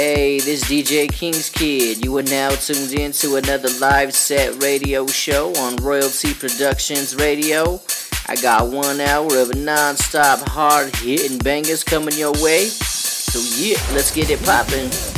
Hey, this DJ King's Kid. You are now tuned in to another live set radio show on Royalty Productions Radio. I got one hour of non-stop hard hitting bangers coming your way. So yeah, let's get it poppin'.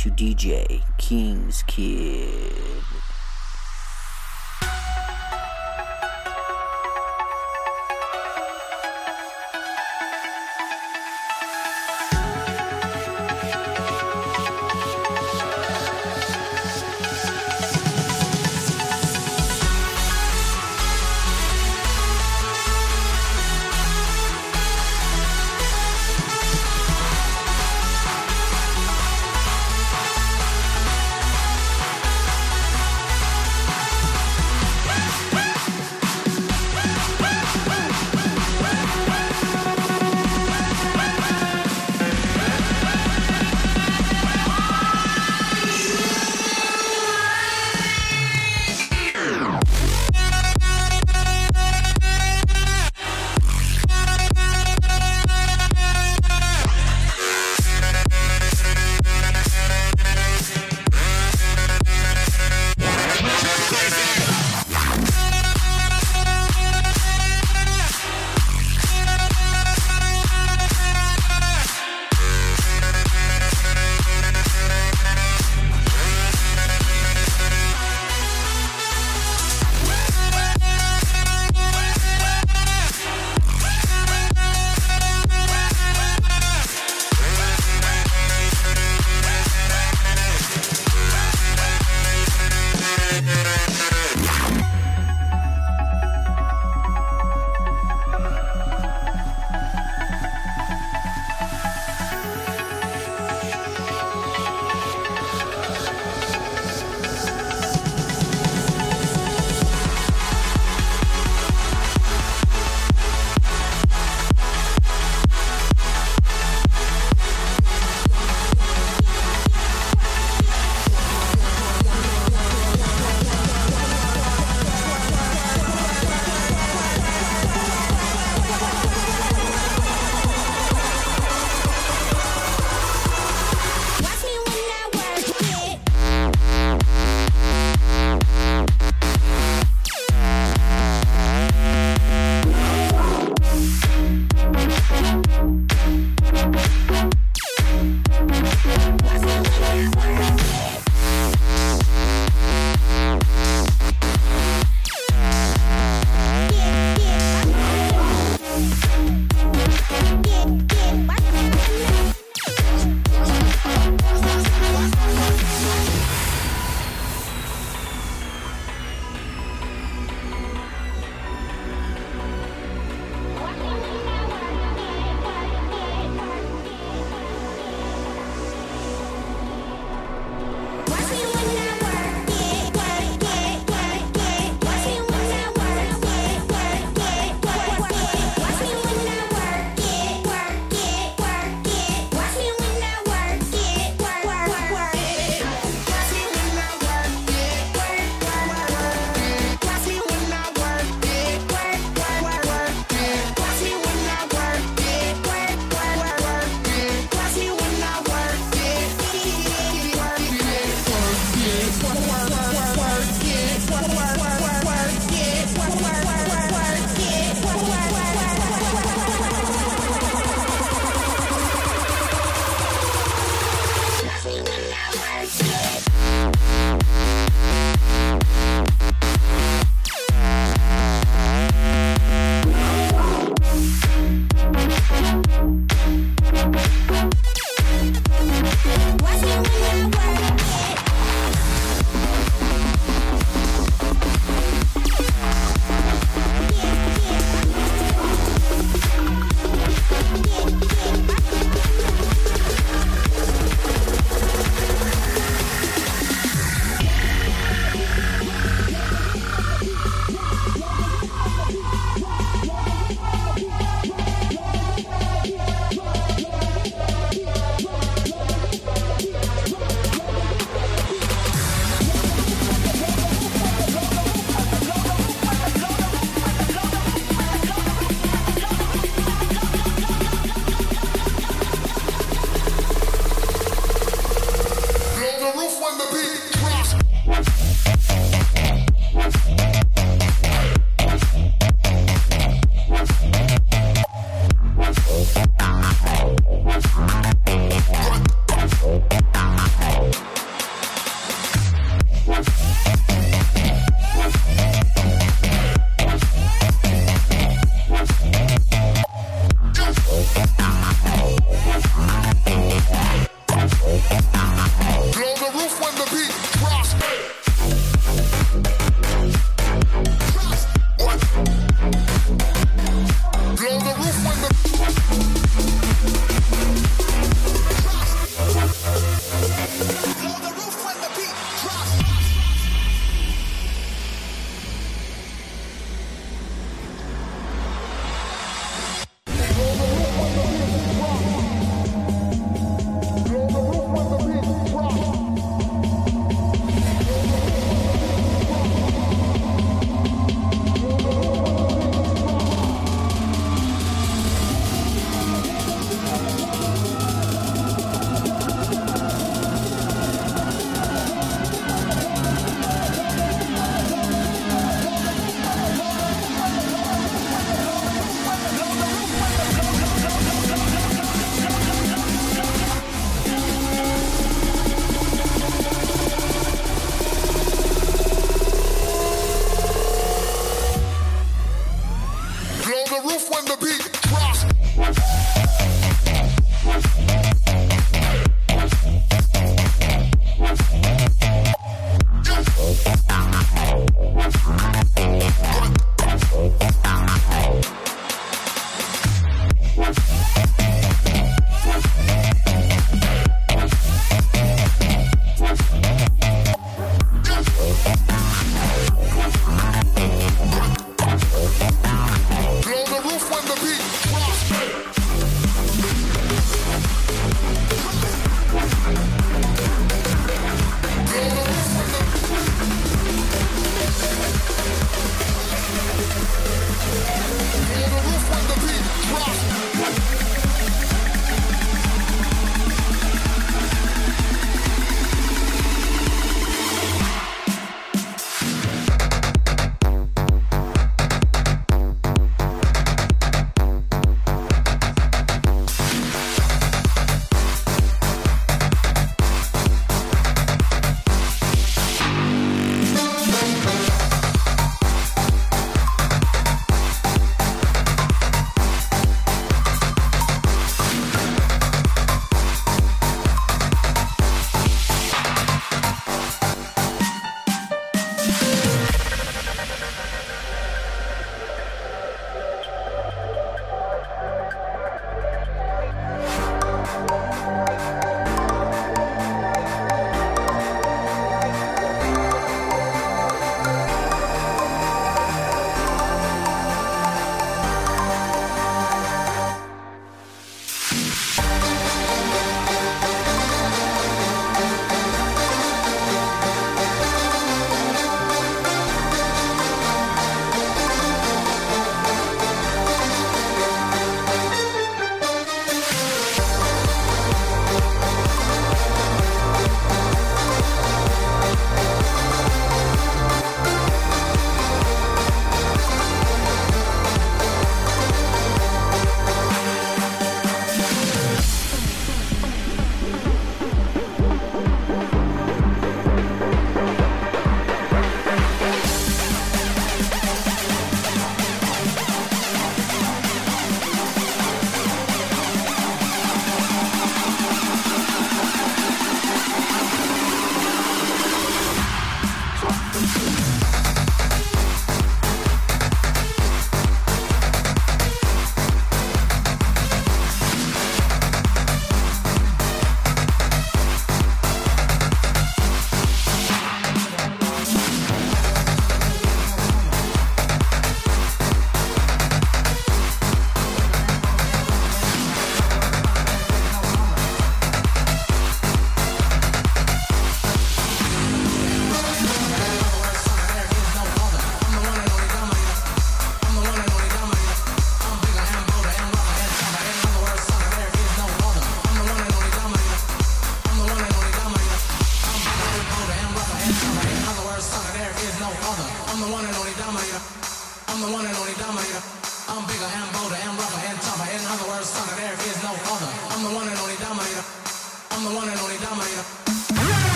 to DJ King's Kid.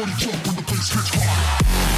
Everybody jump when the bass gets hot.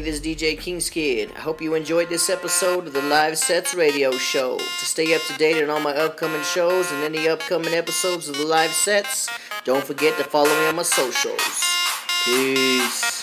This is DJ King's Kid. I hope you enjoyed this episode of the Live Sets Radio Show. To stay up to date on all my upcoming shows and any upcoming episodes of the Live Sets, don't forget to follow me on my socials. Peace.